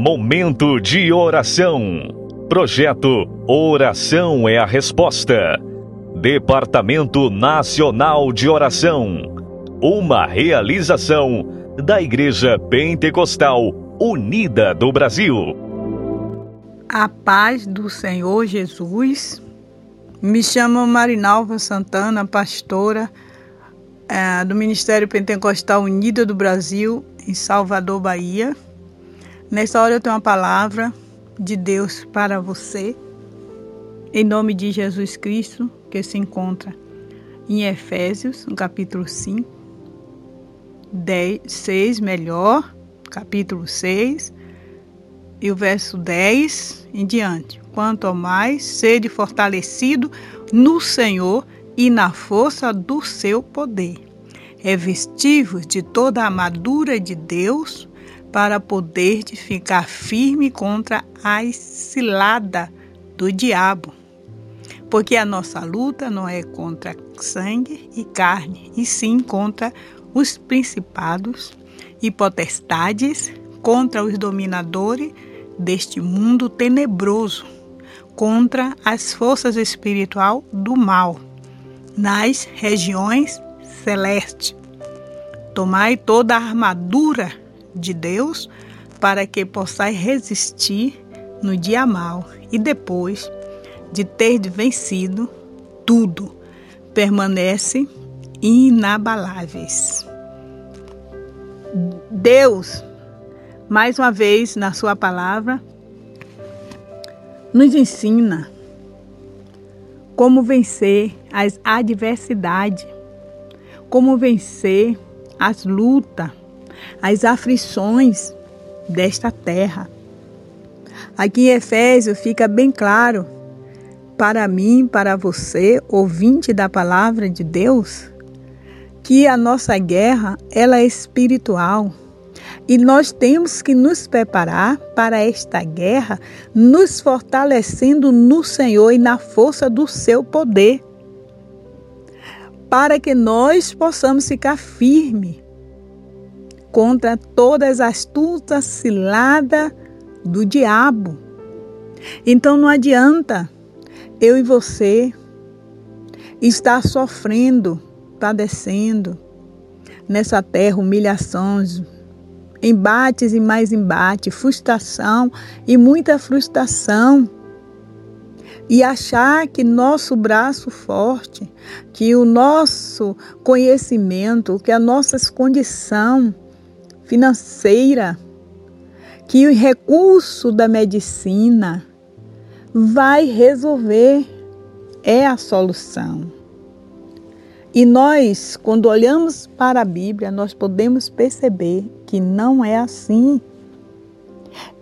Momento de oração. Projeto Oração é a Resposta. Departamento Nacional de Oração. Uma realização da Igreja Pentecostal Unida do Brasil. A paz do Senhor Jesus. Me chamo Marinalva Santana, pastora é, do Ministério Pentecostal Unida do Brasil, em Salvador, Bahia. Nessa hora eu tenho uma palavra de Deus para você, em nome de Jesus Cristo, que se encontra em Efésios, no capítulo 5, 10, 6, melhor, capítulo 6, e o verso 10 em diante. Quanto ao mais, sede fortalecido no Senhor e na força do seu poder. Revestivos de toda a armadura de Deus para poder ficar firme contra a cilada do diabo. Porque a nossa luta não é contra sangue e carne, e sim contra os principados e potestades, contra os dominadores deste mundo tenebroso, contra as forças espiritual do mal nas regiões celestes. Tomai toda a armadura de Deus para que possais resistir no dia mal e depois de ter vencido tudo, permanece inabaláveis. Deus, mais uma vez na sua palavra, nos ensina como vencer as adversidades, como vencer as lutas, as aflições desta terra. Aqui em Efésios fica bem claro para mim, para você, ouvinte da palavra de Deus, que a nossa guerra ela é espiritual e nós temos que nos preparar para esta guerra, nos fortalecendo no Senhor e na força do seu poder, para que nós possamos ficar firmes contra todas as astutas ciladas do diabo. Então não adianta eu e você estar sofrendo, padecendo nessa terra humilhações, embates e mais embate, frustração e muita frustração. E achar que nosso braço forte, que o nosso conhecimento, que a nossa condição financeira, que o recurso da medicina vai resolver, é a solução. E nós, quando olhamos para a Bíblia, nós podemos perceber que não é assim.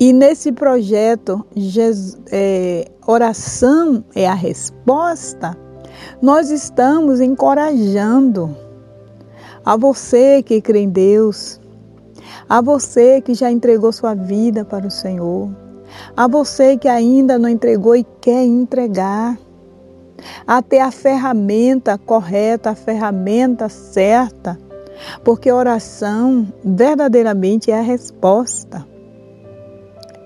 E nesse projeto, Jesus, é, oração é a resposta, nós estamos encorajando a você que crê em Deus, a você que já entregou sua vida para o Senhor, a você que ainda não entregou e quer entregar. A ter a ferramenta correta, a ferramenta certa, porque oração verdadeiramente é a resposta,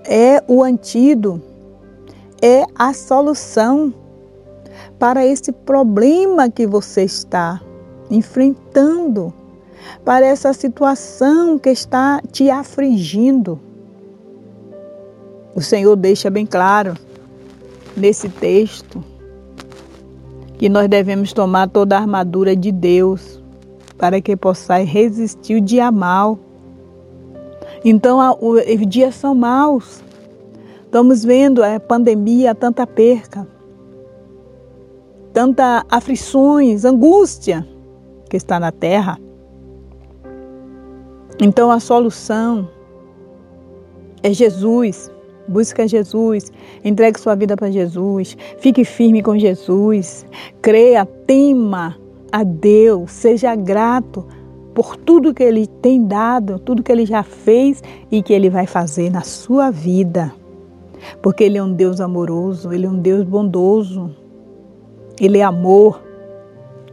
é o antídoto, é a solução para esse problema que você está enfrentando, para essa situação que está te afligindo. O Senhor deixa bem claro nesse texto que nós devemos tomar toda a armadura de Deus para que possais resistir o dia mal. Então, os dias são maus. Estamos vendo a pandemia, tanta perca, tanta aflições, angústia que está na terra. Então, a solução é Jesus. Busca Jesus, entregue sua vida para Jesus, fique firme com Jesus, creia, tema a Deus, seja grato por tudo que Ele tem dado, tudo que Ele já fez e que Ele vai fazer na sua vida. Porque Ele é um Deus amoroso, Ele é um Deus bondoso, Ele é amor.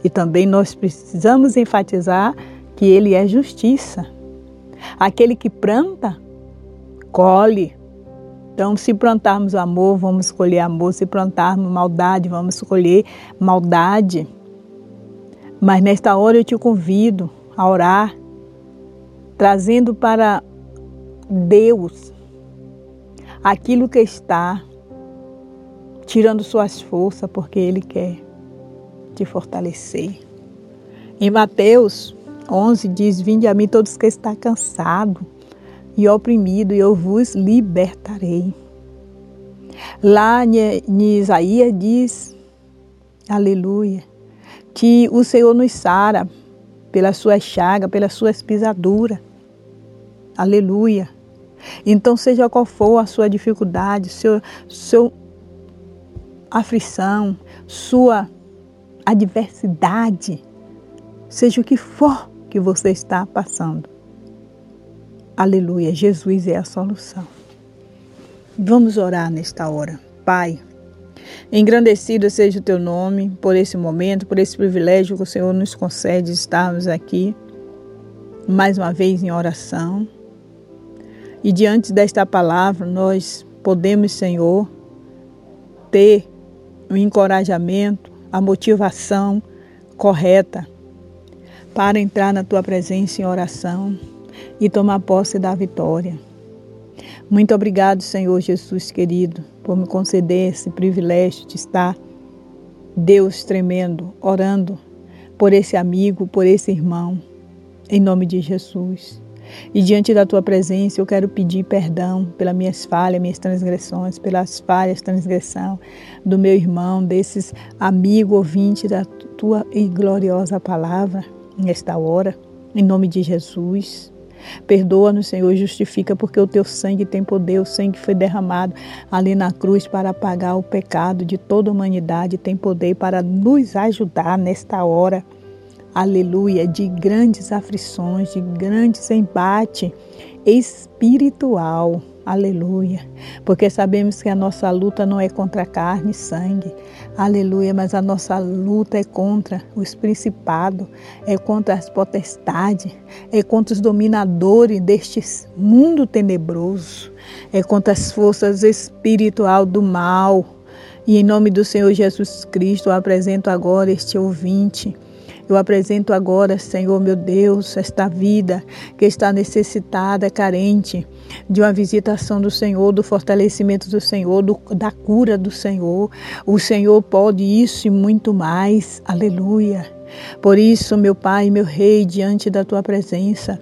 E também nós precisamos enfatizar que Ele é justiça. Aquele que planta, colhe Então, se plantarmos amor, vamos colher amor. Se plantarmos maldade, vamos colher maldade. Mas nesta hora eu te convido a orar, trazendo para Deus aquilo que está tirando suas forças, porque Ele quer te fortalecer. Em Mateus 11 diz: Vinde a mim todos que estão cansados e oprimido, e eu vos libertarei. Lá em Isaías diz, aleluia, que o Senhor nos sara pela sua chaga, pelas suas pisaduras. Aleluia. Então, seja qual for a sua dificuldade, seu, seu aflição, sua adversidade, seja o que for que você está passando. Aleluia, Jesus é a solução. Vamos orar nesta hora. Pai, engrandecido seja o teu nome por esse momento, por esse privilégio que o Senhor nos concede estarmos aqui mais uma vez em oração. E diante desta palavra, nós podemos, Senhor, ter o encorajamento, a motivação correta para entrar na tua presença em oração e tomar posse da vitória. Muito obrigado, Senhor Jesus querido, por me conceder esse privilégio de estar, Deus tremendo, orando por esse amigo, por esse irmão, em nome de Jesus. E diante da tua presença, eu quero pedir perdão pelas minhas falhas, minhas transgressões, pelas falhas, transgressão do meu irmão, desses amigos ouvintes da tua gloriosa palavra nesta hora, em nome de Jesus. Perdoa-nos, Senhor, justifica, porque o teu sangue tem poder, o sangue foi derramado ali na cruz para apagar o pecado de toda a humanidade, tem poder para nos ajudar nesta hora aleluia, de grandes aflições, de grandes embates espiritual. Aleluia. Porque sabemos que a nossa luta não é contra carne e sangue. Aleluia. Mas a nossa luta é contra os principados, é contra as potestades, é contra os dominadores deste mundo tenebroso, é contra as forças espiritual do mal. E em nome do Senhor Jesus Cristo, eu apresento agora este ouvinte eu apresento agora, Senhor meu Deus, esta vida que está necessitada, carente de uma visitação do Senhor, do fortalecimento do Senhor, do, da cura do Senhor. O Senhor pode isso e muito mais. Aleluia. Por isso, meu Pai, meu Rei, diante da tua presença,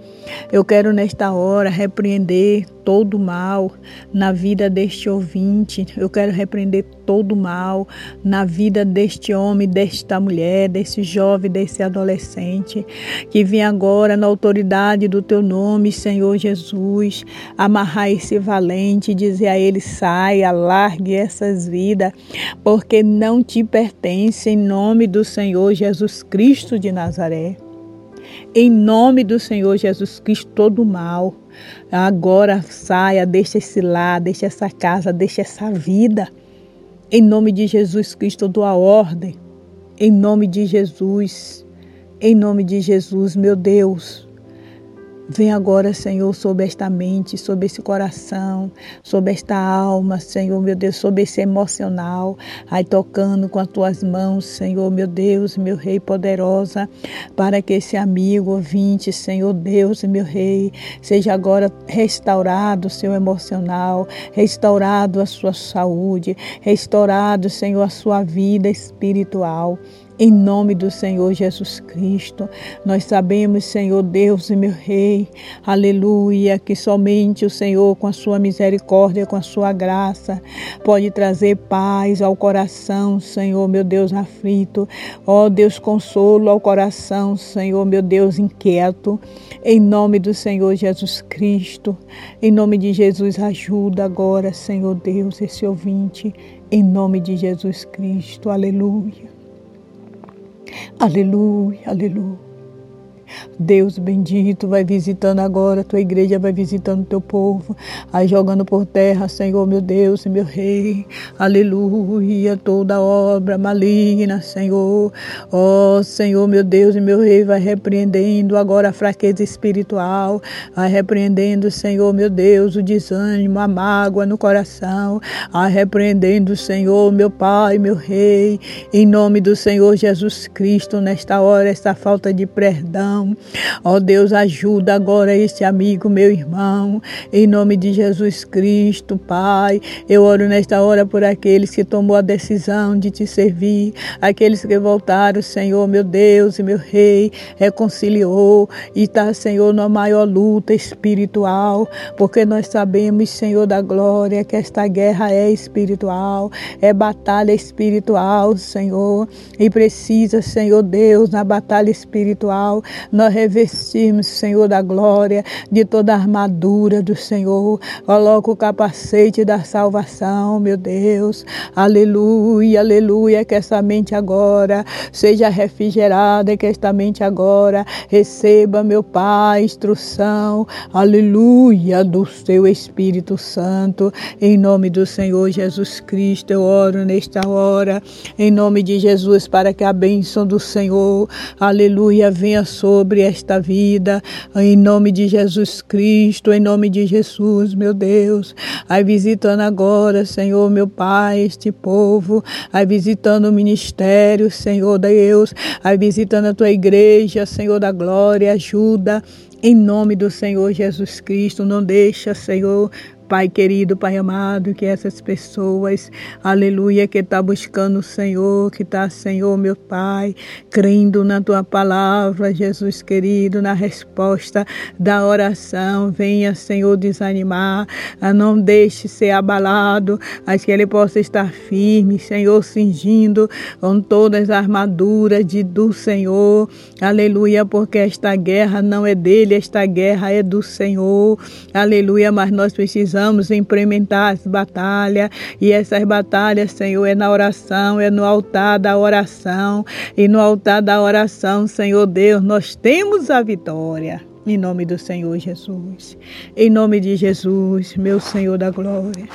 eu quero nesta hora repreender todo mal na vida deste ouvinte. Eu quero repreender todo mal na vida deste homem, desta mulher, desse jovem, desse adolescente, que vem agora na autoridade do teu nome, Senhor Jesus, amarrar esse valente, dizer a ele: saia, largue essas vidas, porque não te pertence, em nome do Senhor Jesus Cristo de Nazaré. Em nome do Senhor Jesus Cristo, todo mal. Agora saia, deixa esse lar, deixa essa casa, deixa essa vida. Em nome de Jesus Cristo, eu dou a ordem. Em nome de Jesus. Em nome de Jesus, meu Deus. Vem agora, Senhor, sobre esta mente, sobre esse coração, sobre esta alma, Senhor, meu Deus, sobre esse emocional. Aí tocando com as tuas mãos, Senhor, meu Deus, meu Rei poderosa, para que esse amigo ouvinte, Senhor Deus, meu Rei, seja agora restaurado o seu emocional, restaurado a sua saúde, restaurado, Senhor, a sua vida espiritual. Em nome do Senhor Jesus Cristo, nós sabemos, Senhor Deus e meu Rei, aleluia, que somente o Senhor, com a sua misericórdia, com a sua graça, pode trazer paz ao coração, Senhor, meu Deus aflito. Ó Deus, consolo ao coração, Senhor, meu Deus inquieto. Em nome do Senhor Jesus Cristo, em nome de Jesus, ajuda agora, Senhor Deus, esse ouvinte, em nome de Jesus Cristo, aleluia. Aleluia, aleluia. Deus bendito, vai visitando agora a tua igreja, vai visitando o teu povo, aí jogando por terra, Senhor, meu Deus meu Rei. Aleluia, toda obra maligna, Senhor. Ó oh, Senhor, meu Deus e meu Rei, vai repreendendo agora a fraqueza espiritual, vai repreendendo, Senhor, meu Deus, o desânimo, a mágoa no coração, vai repreendendo, Senhor, meu Pai, meu Rei, em nome do Senhor Jesus Cristo, nesta hora, esta falta de perdão. Ó oh, Deus, ajuda agora este amigo, meu irmão, em nome de Jesus Cristo, Pai. Eu oro nesta hora por aqueles que tomou a decisão de te servir, aqueles que voltaram, Senhor, meu Deus e meu Rei, reconciliou e está, Senhor, na maior luta espiritual, porque nós sabemos, Senhor da glória, que esta guerra é espiritual, é batalha espiritual, Senhor, e precisa, Senhor Deus, na batalha espiritual, nós revestimos, Senhor da glória, de toda a armadura do Senhor, coloca o capacete da salvação, meu Deus, aleluia, aleluia, que essa mente agora seja refrigerada, que esta mente agora receba, meu Pai, instrução, aleluia, do seu Espírito Santo, em nome do Senhor Jesus Cristo, eu oro nesta hora, em nome de Jesus, para que a bênção do Senhor, aleluia, venha sobre esta vida, em nome de Jesus Cristo, em nome de Jesus, meu Deus, aí visitando agora, Senhor, meu Pai, este povo, aí visitando o ministério, Senhor Deus, aí visitando a tua igreja, Senhor da glória, ajuda, em nome do Senhor Jesus Cristo, não deixa, Senhor, Pai querido, Pai amado, que essas pessoas, aleluia, que está buscando o Senhor, que está, Senhor, meu Pai, crendo na tua palavra, Jesus querido, na resposta da oração, venha, Senhor, desanimar, não deixe ser abalado, mas que ele possa estar firme, Senhor, cingindo com todas as armaduras de, do Senhor, aleluia, porque esta guerra não é dele, esta guerra é do Senhor, aleluia, mas nós precisamos precisamos implementar as batalhas e essas batalhas, Senhor, é na oração, é no altar da oração e no altar da oração, Senhor Deus, nós temos a vitória. Em nome do Senhor Jesus. Em nome de Jesus, meu Senhor da glória.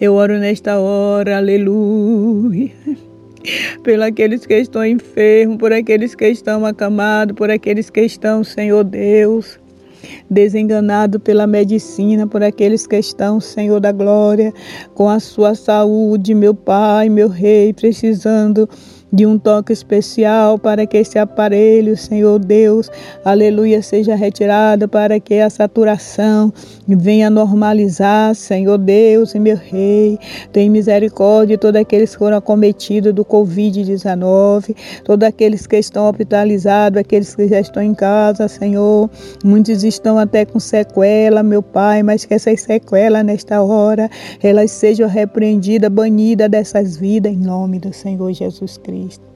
Eu oro nesta hora, aleluia por aqueles que estão enfermos, por aqueles que estão acamados, por aqueles que estão, Senhor Deus, desenganado pela medicina, por aqueles que estão, Senhor da glória, com a sua saúde, meu Pai, meu Rei, precisando de um toque especial para que esse aparelho, Senhor Deus, aleluia, seja retirado para que a saturação venha normalizar, Senhor Deus e meu Rei. Tem misericórdia de todos aqueles que foram acometidos do Covid-19, todos aqueles que estão hospitalizados, aqueles que já estão em casa, Senhor. Muitos estão até com sequela, meu Pai, mas que essas sequelas nesta hora, elas sejam repreendidas, banidas dessas vidas, em nome do Senhor Jesus Cristo. Peace.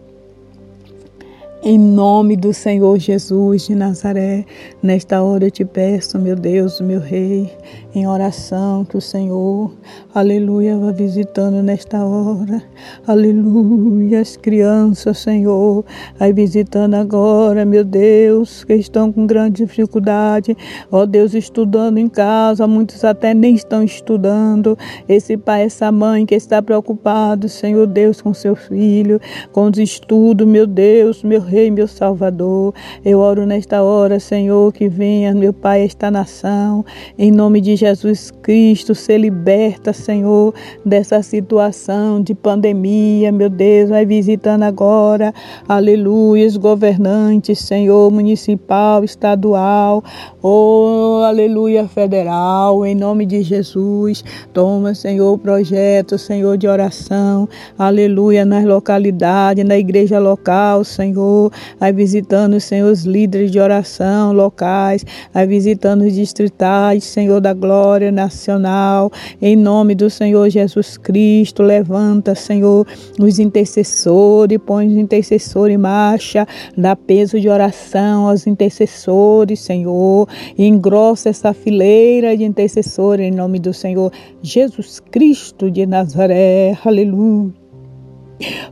Em nome do Senhor Jesus de Nazaré, nesta hora eu te peço, meu Deus, meu Rei, em oração, que o Senhor, aleluia, vá visitando nesta hora, aleluia, as crianças, Senhor, vai visitando agora, meu Deus, que estão com grande dificuldade, ó Deus, estudando em casa, muitos até nem estão estudando, esse pai, essa mãe que está preocupado, Senhor Deus, com seu filho, com os estudos, meu Deus, meu Rei, Rei, meu Salvador. Eu oro nesta hora, Senhor, que venha, meu Pai, esta nação. Em nome de Jesus Cristo, ser liberta, Senhor, dessa situação de pandemia, meu Deus. Vai visitando agora, aleluia, os governantes, Senhor, municipal, estadual, oh, aleluia, federal. Em nome de Jesus, toma, Senhor, o projeto, Senhor, de oração, aleluia, nas localidades, na igreja local, Senhor vai visitando, Senhor, os líderes de oração locais, vai visitando os distritais, Senhor da glória nacional, em nome do Senhor Jesus Cristo, levanta, Senhor, os intercessores, põe os intercessores em marcha, dá peso de oração aos intercessores, Senhor, engrossa essa fileira de intercessores em nome do Senhor Jesus Cristo de Nazaré, aleluia.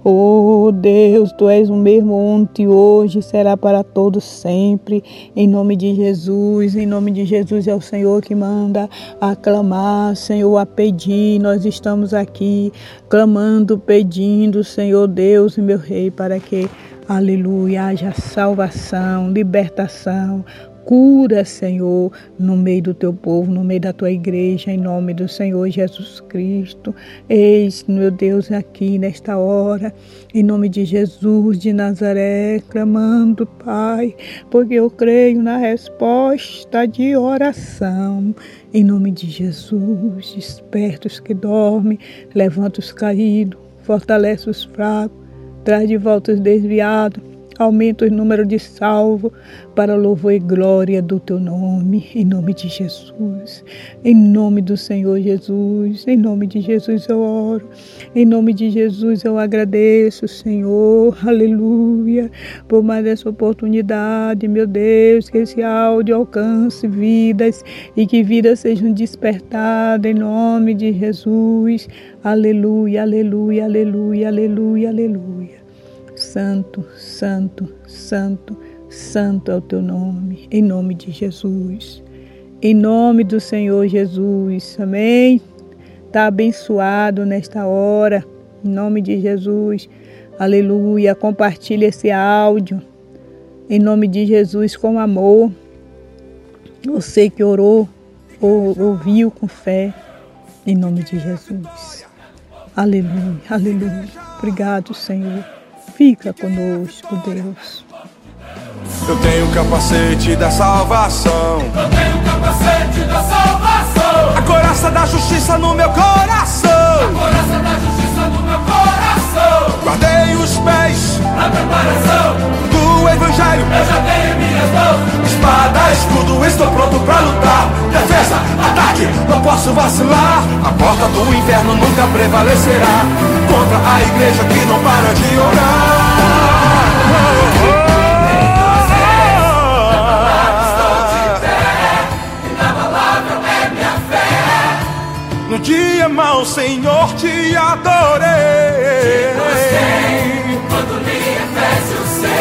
Oh Deus, Tu és o mesmo ontem, hoje, será para todos sempre. Em nome de Jesus, em nome de Jesus é o Senhor que manda aclamar, Senhor, a pedir. Nós estamos aqui clamando, pedindo, Senhor Deus e meu Rei, para que, aleluia, haja salvação, libertação, Cura, Senhor, no meio do teu povo, no meio da tua igreja, em nome do Senhor Jesus Cristo. Eis, meu Deus, aqui nesta hora, em nome de Jesus de Nazaré, clamando, Pai, porque eu creio na resposta de oração. Em nome de Jesus, desperta os que dormem, levanta os caídos, fortalece os fracos, traz de volta os desviados Aumenta o número de salvos para louvor e glória do teu nome, em nome de Jesus. Em nome do Senhor Jesus, em nome de Jesus eu oro. Em nome de Jesus eu agradeço, Senhor. Aleluia. Por mais essa oportunidade, meu Deus, que esse áudio alcance vidas e que vidas sejam despertadas em nome de Jesus. Aleluia, aleluia, aleluia, aleluia, aleluia. Santo, Santo, Santo, Santo é o teu nome, em nome de Jesus. Em nome do Senhor Jesus, amém? Está abençoado nesta hora, em nome de Jesus, aleluia. Compartilhe esse áudio, em nome de Jesus, com amor. Você que orou, ou, ouviu com fé, em nome de Jesus. Aleluia, aleluia. Obrigado, Senhor. Fica conosco, Deus. Eu tenho o capacete da salvação. Eu tenho o capacete da salvação. A coraça da justiça no meu coração. A coraça da justiça no meu coração. Guardei os pés na preparação do evangelho. Eu já tenho minhas mãos. Espada, escudo, estou pronto pra lutar. Defesa, ataque, não posso vacilar. A porta do inferno nunca prevalecerá contra a igreja que não para de orar. No dia mau, Senhor, te adorei. Te busquei, quando 6,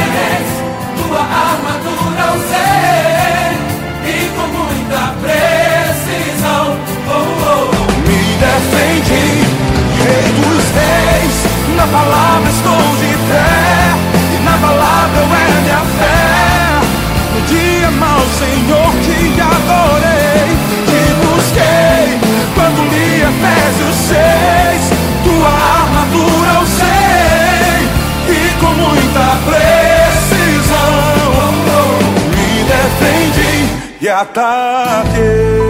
tua armadura usei, e com muita precisão, oh, oh. me defendi, rei dos reis, na palavra estou de pé, e na palavra eu é minha fé. No dia mau, Senhor, te adorei, te busquei, quando li Efésios 6, precisão,